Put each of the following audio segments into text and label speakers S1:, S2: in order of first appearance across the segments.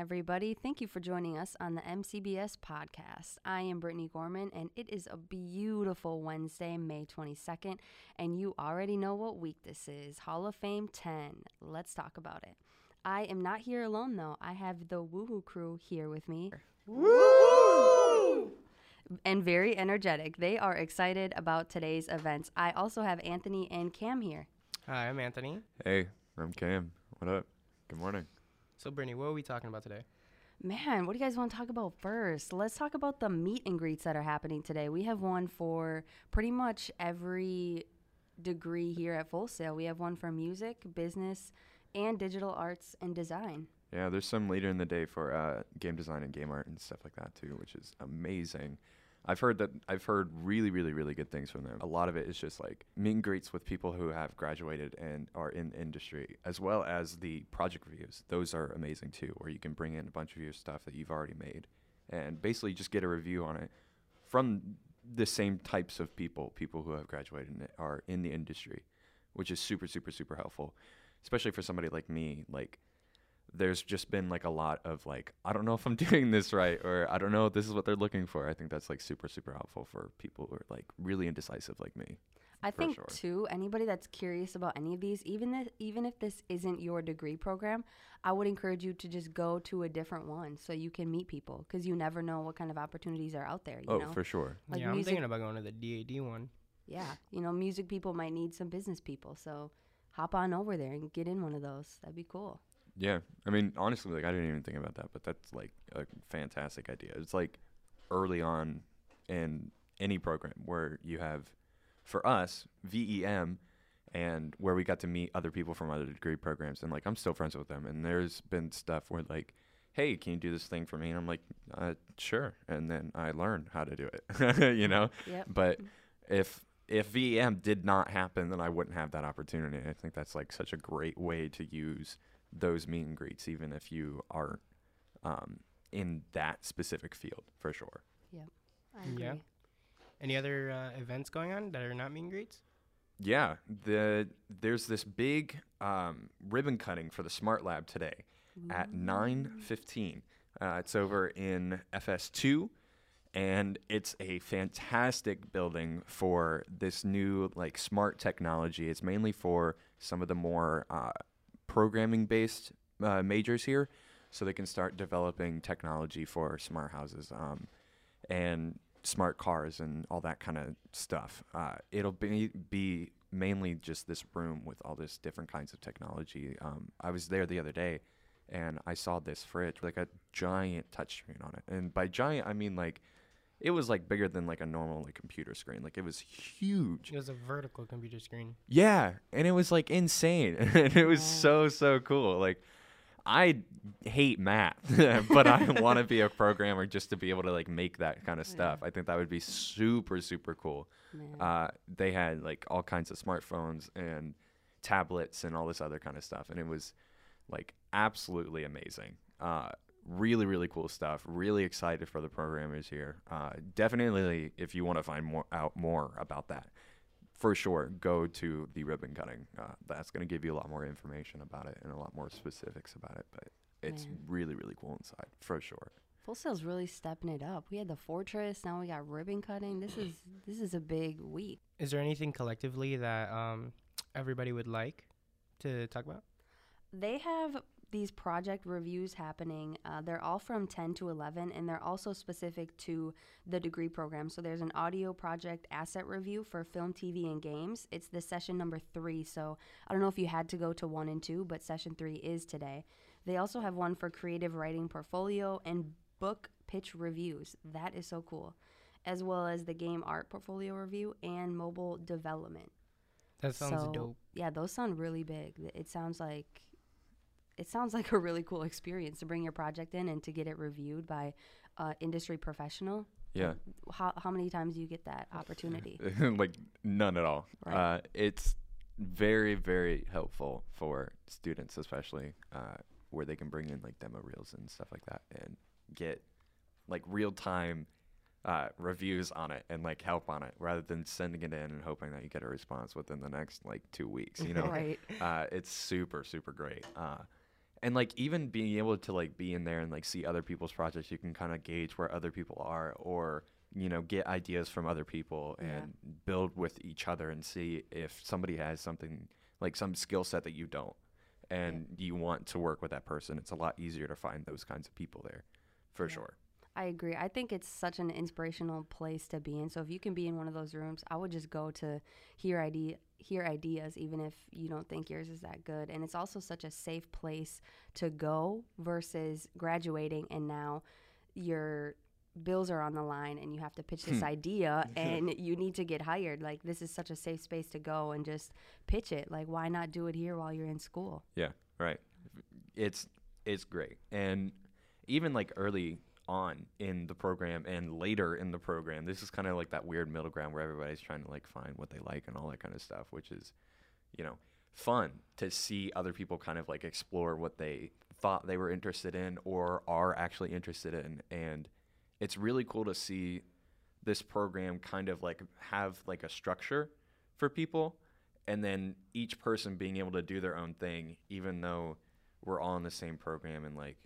S1: everybody. Thank you for joining us on the MCBS podcast. I am Brittany Gorman, and it is a beautiful Wednesday, May 22nd, and you already know what week this is Hall of Fame 10. Let's talk about it. I am not here alone, though. I have the Woohoo crew here with me. Woo! And very energetic. They are excited about today's events. I also have Anthony and Cam here.
S2: Hi, I'm Anthony.
S3: Hey, I'm Cam. What up? Good morning.
S2: So, Brittany, what are we talking about today?
S1: Man, what do you guys want to talk about first? Let's talk about the meet and greets that are happening today. We have one for pretty much every degree here at Full Sail. We have one for music, business, and digital arts and design.
S3: Yeah, there's some later in the day for uh, game design and game art and stuff like that too, which is amazing. I've heard that I've heard really, really, really good things from them. A lot of it is just like meet and greets with people who have graduated and are in industry, as well as the project reviews. Those are amazing too, where you can bring in a bunch of your stuff that you've already made and basically just get a review on it from the same types of people, people who have graduated and are in the industry, which is super, super, super helpful, especially for somebody like me. Like there's just been like a lot of like I don't know if I'm doing this right or I don't know if this is what they're looking for. I think that's like super super helpful for people who are like really indecisive like me.
S1: I think sure. too anybody that's curious about any of these even if, even if this isn't your degree program, I would encourage you to just go to a different one so you can meet people cuz you never know what kind of opportunities are out there, you
S3: oh,
S1: know.
S3: for sure.
S2: Like yeah, I'm thinking about going to the DAD one.
S1: Yeah, you know, music people might need some business people, so hop on over there and get in one of those. That'd be cool.
S3: Yeah, I mean, honestly, like I didn't even think about that, but that's like a fantastic idea. It's like early on in any program where you have, for us, VEM, and where we got to meet other people from other degree programs, and like I'm still friends with them, and there's been stuff where like, hey, can you do this thing for me? And I'm like, uh, sure, and then I learn how to do it, you know.
S1: Yep.
S3: But if if VEM did not happen, then I wouldn't have that opportunity. I think that's like such a great way to use those meet and greets, even if you aren't um, in that specific field, for sure.
S1: Yeah, I agree. Yeah.
S2: Any other uh, events going on that are not meet and greets?
S3: Yeah, the there's this big um, ribbon cutting for the Smart Lab today Ooh. at 9:15. Uh, it's over in FS2, and it's a fantastic building for this new like smart technology. It's mainly for some of the more uh, programming based uh, majors here so they can start developing technology for smart houses um, and smart cars and all that kind of stuff. Uh, it'll be, be mainly just this room with all this different kinds of technology. Um, I was there the other day and I saw this fridge, like a giant touchscreen on it. And by giant, I mean like it was like bigger than like a normal like computer screen. Like it was huge.
S2: It was a vertical computer screen.
S3: Yeah, and it was like insane. and it was so so cool. Like I hate math, but I want to be a programmer just to be able to like make that kind of stuff. I think that would be super super cool. Uh, they had like all kinds of smartphones and tablets and all this other kind of stuff, and it was like absolutely amazing. Uh, really really cool stuff really excited for the programmers here uh, definitely if you want to find more out more about that for sure go to the ribbon cutting uh, that's going to give you a lot more information about it and a lot more specifics about it but it's Man. really really cool inside for sure
S1: Full Sail's really stepping it up. We had the Fortress, now we got ribbon cutting. This is this is a big week.
S2: Is there anything collectively that um, everybody would like to talk about?
S1: They have these project reviews happening. Uh, they're all from 10 to 11, and they're also specific to the degree program. So there's an audio project asset review for film, TV, and games. It's the session number three. So I don't know if you had to go to one and two, but session three is today. They also have one for creative writing portfolio and book pitch reviews. That is so cool. As well as the game art portfolio review and mobile development.
S2: That sounds so, dope.
S1: Yeah, those sound really big. It sounds like it sounds like a really cool experience to bring your project in and to get it reviewed by uh, industry professional.
S3: Yeah.
S1: How how many times do you get that opportunity?
S3: like none at all. Right. Uh, it's very very helpful for students, especially uh, where they can bring in like demo reels and stuff like that, and get like real time uh, reviews on it and like help on it rather than sending it in and hoping that you get a response within the next like two weeks. You know,
S1: right?
S3: Uh, it's super super great. Uh, and like even being able to like be in there and like see other people's projects you can kind of gauge where other people are or you know get ideas from other people
S1: Yeah.
S3: and build with each other and see if somebody has something like some skill set that you don't and you want to work with that person it's a lot easier to find those kinds of people there for
S1: Yeah.
S3: sure
S1: I agree. I think it's such an inspirational place to be in. So if you can be in one of those rooms, I would just go to hear idea hear ideas even if you don't think yours is that good. And it's also such a safe place to go versus graduating and now your bills are on the line and you have to pitch this hmm. idea and you need to get hired. Like this is such a safe space to go and just pitch it. Like why not do it here while you're in school?
S3: Yeah, right. It's it's great. And even like early on in the program and later in the program, this is kind of like that weird middle ground where everybody's trying to like find what they like and all that kind of stuff, which is, you know, fun to see other people kind of like explore what they thought they were interested in or are actually interested in. And it's really cool to see this program kind of like have like a structure for people and then each person being able to do their own thing even though we're all in the same program and like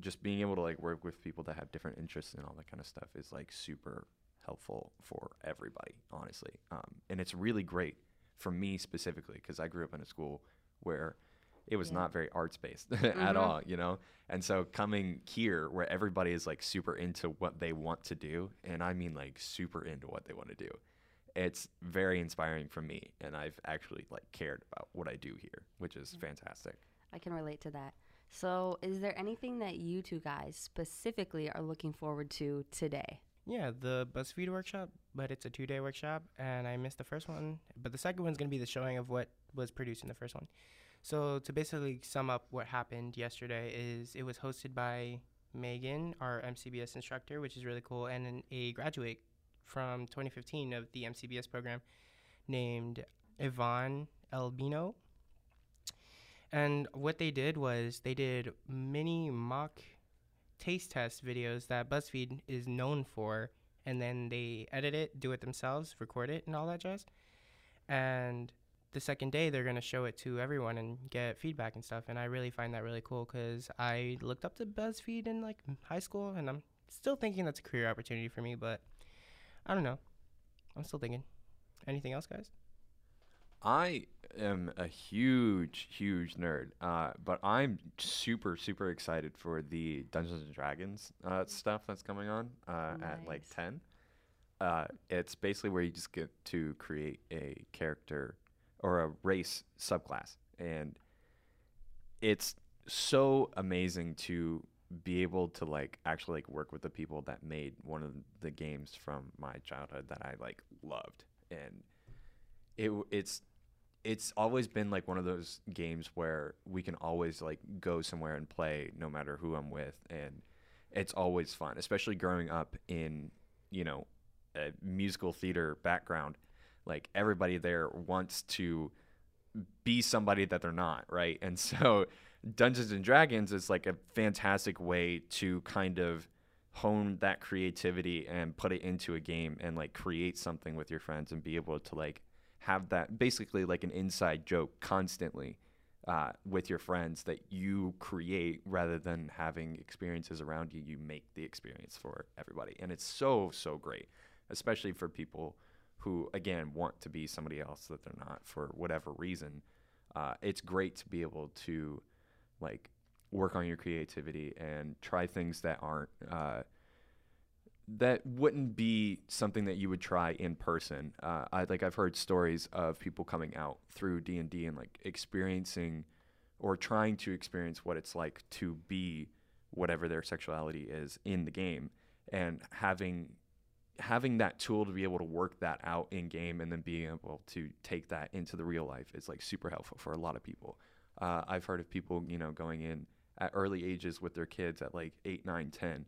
S3: just being able to like work with people that have different interests and all that kind of stuff is like super helpful for everybody honestly um, and it's really great for me specifically because i grew up in a school where it was
S1: Yeah.
S3: not very arts based at
S1: Mhm.
S3: all you know and so coming here where everybody is like super into what they want to do and i mean like super into what they want to do it's very inspiring for me and i've actually like cared about what i do here which is fantastic
S1: I can relate to that. So, is there anything that you two guys specifically are looking forward to today?
S2: Yeah, the BuzzFeed workshop, but it's a two day workshop, and I missed the first one. But the second one's going to be the showing of what was produced in the first one. So, to basically sum up what happened yesterday, is it was hosted by Megan, our MCBS instructor, which is really cool, and an, a graduate from 2015 of the MCBS program named Yvonne Albino. And what they did was they did mini mock taste test videos that BuzzFeed is known for, and then they edit it, do it themselves, record it, and all that jazz. And the second day, they're gonna show it to everyone and get feedback and stuff. And I really find that really cool because I looked up to BuzzFeed in like high school, and I'm still thinking that's a career opportunity for me. But I don't know. I'm still thinking. Anything else, guys?
S3: I am a huge, huge nerd, uh, but I'm super, super excited for the Dungeons and Dragons uh, stuff that's coming on uh, at like 10. Uh, it's basically where you just get to create a character or a race subclass. And it's so amazing to be able to like actually like work with the people that made one of the games from my childhood that I like loved. And it it's it's always been like one of those games where we can always like go somewhere and play no matter who I'm with and it's always fun especially growing up in you know a musical theater background. Like everybody there wants to be somebody that they're not right? And so Dungeons and Dragons is like a fantastic way to kind of hone that creativity and put it into a game and like create something with your friends and be able to like have that basically like an inside joke constantly uh, with your friends that you create rather than having experiences around you. You make the experience for everybody. And it's so, so great, especially for people who, again, want to be somebody else that they're not for whatever reason. Uh, it's great to be able to like work on your creativity and try things that aren't. Uh, that wouldn't be something that you would try in person. Uh, I like I've heard stories of people coming out through D and D and like experiencing or trying to experience what it's like to be whatever their sexuality is in the game and having having that tool to be able to work that out in game and then being able to take that into the real life is like super helpful for a lot of people. Uh, I've heard of people, you know, going in at early ages with their kids at like eight, nine, ten,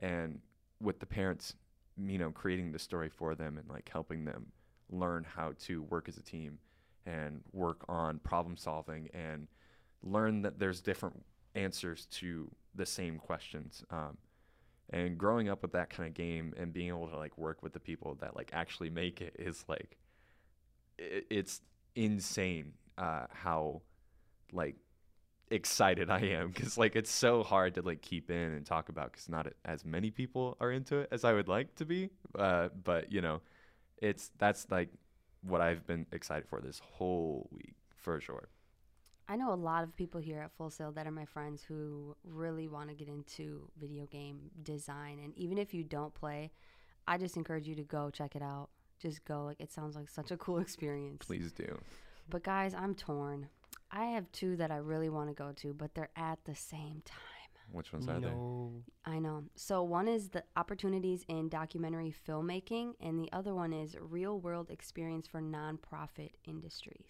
S3: and with the parents, you know, creating the story for them and like helping them learn how to work as a team and work on problem solving and learn that there's different answers to the same questions. Um, and growing up with that kind of game and being able to like work with the people that like actually make it is like, it's insane uh, how like excited I am because like it's so hard to like keep in and talk about because not as many people are into it as I would like to be. Uh, but you know, it's that's like what I've been excited for this whole week for sure.
S1: I know a lot of people here at Full Sail that are my friends who really want to get into video game design. And even if you don't play, I just encourage you to go check it out. Just go. Like it sounds like such a cool experience.
S3: Please do.
S1: But guys, I'm torn. I have two that I really want to go to, but they're at the same time.
S3: Which ones are they?
S1: I know. So one is the opportunities in documentary filmmaking, and the other one is real world experience for nonprofit industries.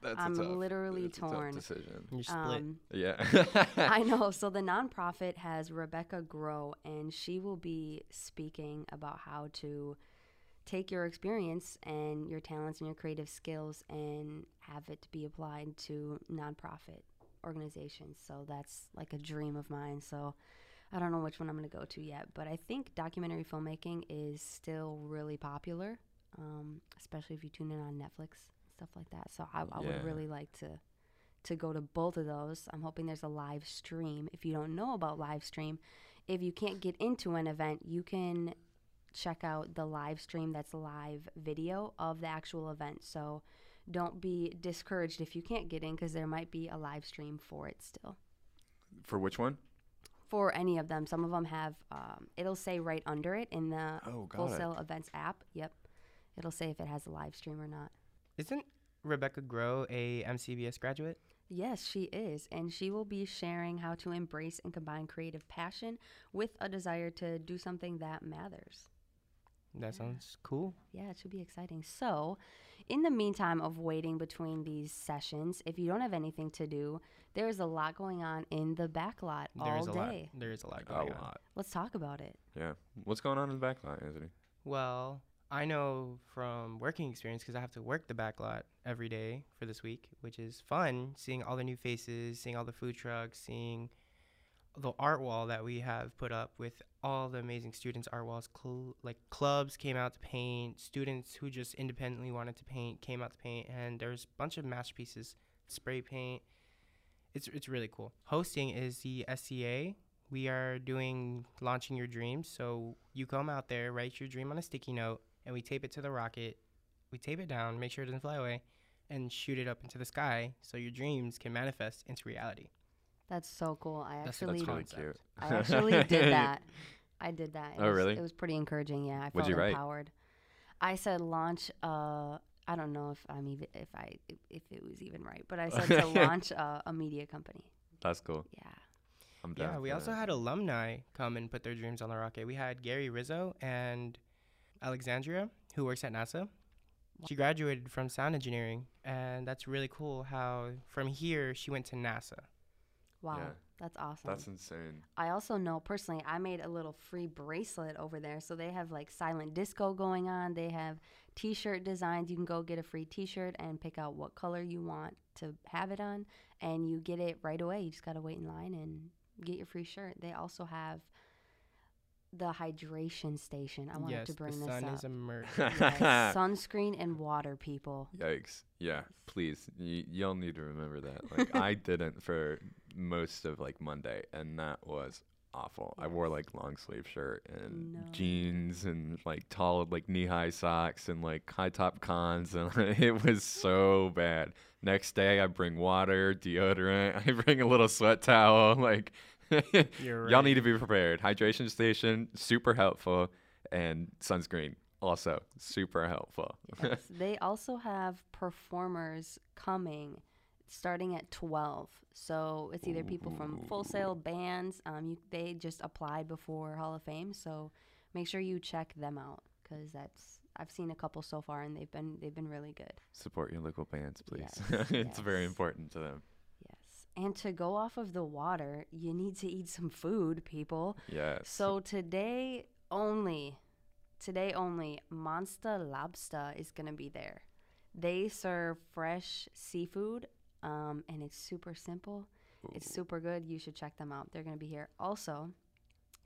S3: That's
S1: I'm literally torn.
S3: decision.
S2: You're split.
S1: Um,
S3: Yeah.
S1: I know. So the nonprofit has Rebecca Grow, and she will be speaking about how to take your experience and your talents and your creative skills and have it be applied to nonprofit organizations. So that's like a dream of mine. So I don't know which one I'm going to go to yet, but I think documentary filmmaking is still really popular, um, especially if you tune in on Netflix stuff like that. So I, I
S3: Yeah.
S1: would really like to to go to both of those. I'm hoping there's a live stream. If you don't know about live stream, if you can't get into an event, you can check out the live stream that's live video of the actual event. So don't be discouraged if you can't get in because there might be a live stream for it still.
S3: For which one?
S1: For any of them, some of them have, um, it'll say right under it in the
S3: Oh,
S1: Full
S3: got it.
S1: Events app. Yep. It'll say if it has a live stream or not.
S2: Isn't Rebecca Grow a MCBS graduate?
S1: Yes, she is. And she will be sharing how to embrace and combine creative passion with a desire to do something that matters.
S2: That
S1: Yeah.
S2: sounds cool.
S1: Yeah, it should be exciting. So, in the meantime of waiting between these sessions, if you don't have anything to do, there's a lot going on in the back lot all
S2: There's a lot. There is a lot
S3: A
S2: going on.
S3: lot.
S1: Let's talk about it.
S3: Yeah. What's going on in the back line, Anthony?
S2: Well, I know from working experience because I have to work the back lot every day for this week, which is fun. Seeing all the new faces, seeing all the food trucks, seeing the art wall that we have put up with all the amazing students' art walls. Cl- like clubs came out to paint, students who just independently wanted to paint came out to paint, and there's a bunch of masterpieces, spray paint. It's it's really cool. Hosting is the SCA. We are doing launching your dreams. So you come out there, write your dream on a sticky note, and we tape it to the rocket. We tape it down, make sure it doesn't fly away, and shoot it up into the sky so your dreams can manifest into reality.
S1: That's so cool. I
S2: That's
S1: actually
S3: That's really cute.
S1: I actually did that. I did that. It
S3: Oh,
S1: was,
S3: really?
S1: It was pretty encouraging. Yeah, I
S3: What'd
S1: felt
S3: you write?
S1: empowered. I said launch. Uh, I don't know if I'm even if I if it was even right, but I said to launch a, a media company.
S3: That's cool.
S1: Yeah.
S3: I'm down.
S2: Yeah, we
S3: for
S2: also
S3: that.
S2: had alumni come and put their dreams on the rocket. We had Gary Rizzo and Alexandria, who works at NASA. She graduated from sound engineering, and that's really cool how from here she went to NASA.
S1: Wow.
S3: Yeah.
S1: That's awesome.
S3: That's insane.
S1: I also know personally, I made a little free bracelet over there. So they have like silent disco going on. They have t shirt designs. You can go get a free t shirt and pick out what color you want to have it on. And you get it right away. You just got to wait in line and get your free shirt. They also have the hydration station. I wanted
S2: yes,
S1: to bring
S2: the
S1: this
S2: sun
S1: up.
S2: is emerging.
S1: Yes, sunscreen and water, people.
S3: Yikes. Yeah, please. Y- y'all need to remember that. Like I didn't for most of like Monday and that was awful. I wore like long sleeve shirt and
S1: No.
S3: jeans and like tall like knee high socks and like high top cons and it was so bad. Next day I bring water, deodorant, I bring a little sweat towel like
S2: You're
S3: y'all
S2: right.
S3: need to be prepared. Hydration station super helpful and sunscreen also super helpful.
S1: Yes. they also have performers coming starting at 12. So it's either people from Full Sail bands. Um, you, they just applied before Hall of Fame, so make sure you check them out because that's I've seen a couple so far and they've been they've been really good.
S3: Support your local bands, please.
S1: Yes,
S3: it's very important to them.
S1: Yes. And to go off of the water, you need to eat some food, people.
S3: Yes.
S1: So today only, today only, Monster Lobster is gonna be there. They serve fresh seafood, um, and it's super simple. It's super good. You should check them out. They're gonna be here. Also,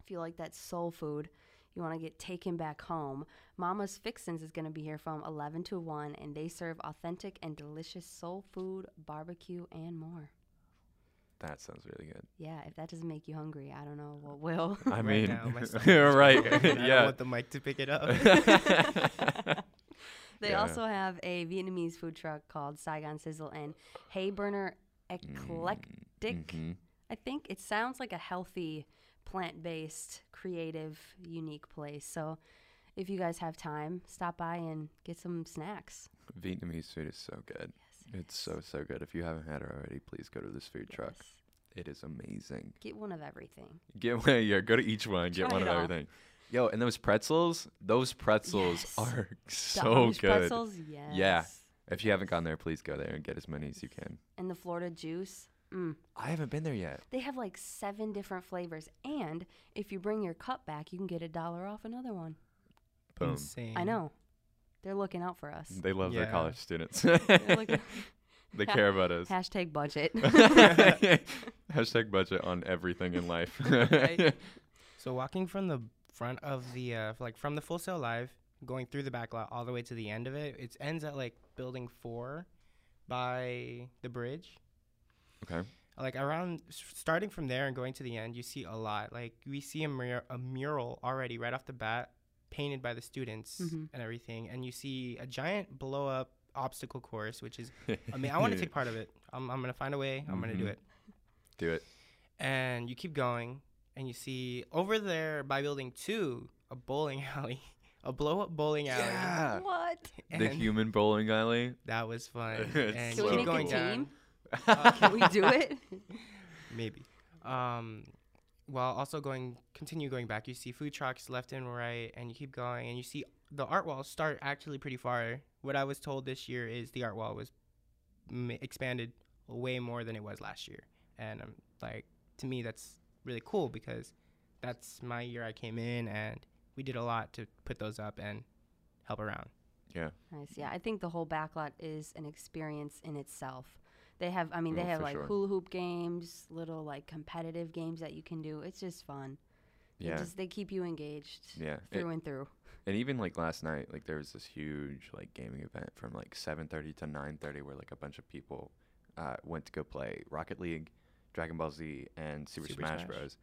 S1: if you like that soul food, you want to get taken back home. Mama's Fixins is gonna be here from 11 to 1, and they serve authentic and delicious soul food, barbecue, and more.
S3: That sounds really good.
S1: Yeah, if that doesn't make you hungry, I don't know what will.
S3: I
S2: Right
S3: mean,
S2: now, my stomach
S3: right?
S2: yeah. I don't want the mic to pick it up.
S1: They
S3: Yeah.
S1: also have a Vietnamese food truck called Saigon Sizzle and Hay Burner Eclectic.
S3: Mhm.
S1: I think it sounds like a healthy, plant based, creative, unique place. So if you guys have time, stop by and get some snacks.
S3: Vietnamese food is so good.
S1: Yes,
S3: It's so so good. If you haven't had it already, please go to this food truck. It is amazing.
S1: Get one of everything.
S3: Get one. Yeah, go to each one. Get
S1: Try
S3: one of
S1: all.
S3: everything. Yo, and those pretzels, those pretzels
S1: Yes.
S3: are
S1: The
S3: so
S1: Amish
S3: good.
S1: pretzels, yes.
S3: Yeah. If you haven't gone there, please go there and get as many as you can.
S1: And the Florida juice. Mm.
S3: I haven't been there yet.
S1: They have like seven different flavors. And if you bring your cup back, you can get a dollar off another one.
S3: Boom.
S2: Insane.
S1: I know. They're looking out for us.
S3: They love their college students.
S1: They're
S3: they care about us.
S1: Hashtag budget.
S3: Hashtag budget on everything in life.
S1: Right.
S2: So walking from the front of the uh, like from the Full Sail Live, going through the back lot all the way to the end of it, it ends at like building four, by the bridge.
S3: okay.
S2: Like around starting from there and going to the end, you see a lot. Like we see a, mur- a mural already right off the bat, painted by the students
S1: Mhm.
S2: and everything, and you see a giant blow up obstacle course, which is I mean I want to take part of it. I'm I'm gonna find a way. I'm gonna do
S3: Mhm.
S2: it.
S3: Do it.
S2: and you keep going and you see over there by building two a bowling alley a blow up bowling alley
S3: Yeah.
S1: what?
S2: and
S3: the human bowling alley.
S2: that was fun and
S3: Can
S2: you
S3: we
S2: keep going
S1: team?
S2: down
S3: Uh,
S1: Can we do it?
S2: maybe um while also going continue going back you see food trucks left and right and you keep going and you see the art walls start actually pretty far what i was told this year is the art wall was m- expanded way more than it was last year and i'm like to me that's really cool because that's my year i came in and we did a lot to put those up and help around
S3: yeah.
S1: Nice. Yeah, I think the whole backlot is an experience in itself. They have, I mean, they
S3: Oh,
S1: have like
S3: sure.
S1: hula hoop games, little like competitive games that you can do. It's just fun. They
S3: Yeah.
S1: just they keep you engaged
S3: Yeah. It-
S1: through and through.
S3: and even like last night, like there was this huge like gaming event from like 7:30 to 9:30 where like a bunch of people uh, went to go play Rocket League, Dragon Ball Z, and Super,
S2: Super
S3: Smash,
S2: Smash.
S3: Bros.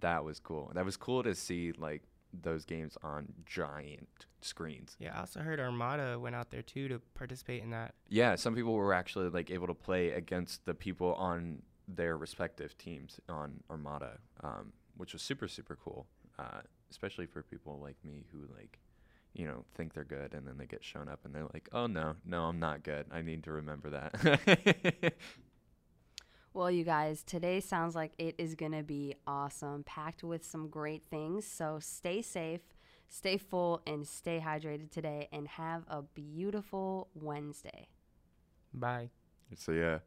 S3: That was cool. That was cool to see like those games on giant screens.
S2: yeah i also heard armada went out there too to participate in that
S3: Yeah, some people were actually like able to play against the people on their respective teams on Armada, um, which was super super cool. Uh, especially for people like me who like, you know, think they're good and then they get shown up and they're like, oh no, no, I'm not good. I need to remember that.
S1: Well, you guys, today sounds like it is going to be awesome, packed with some great things. So stay safe, stay full, and stay hydrated today, and have a beautiful Wednesday.
S2: bye
S3: so yeah.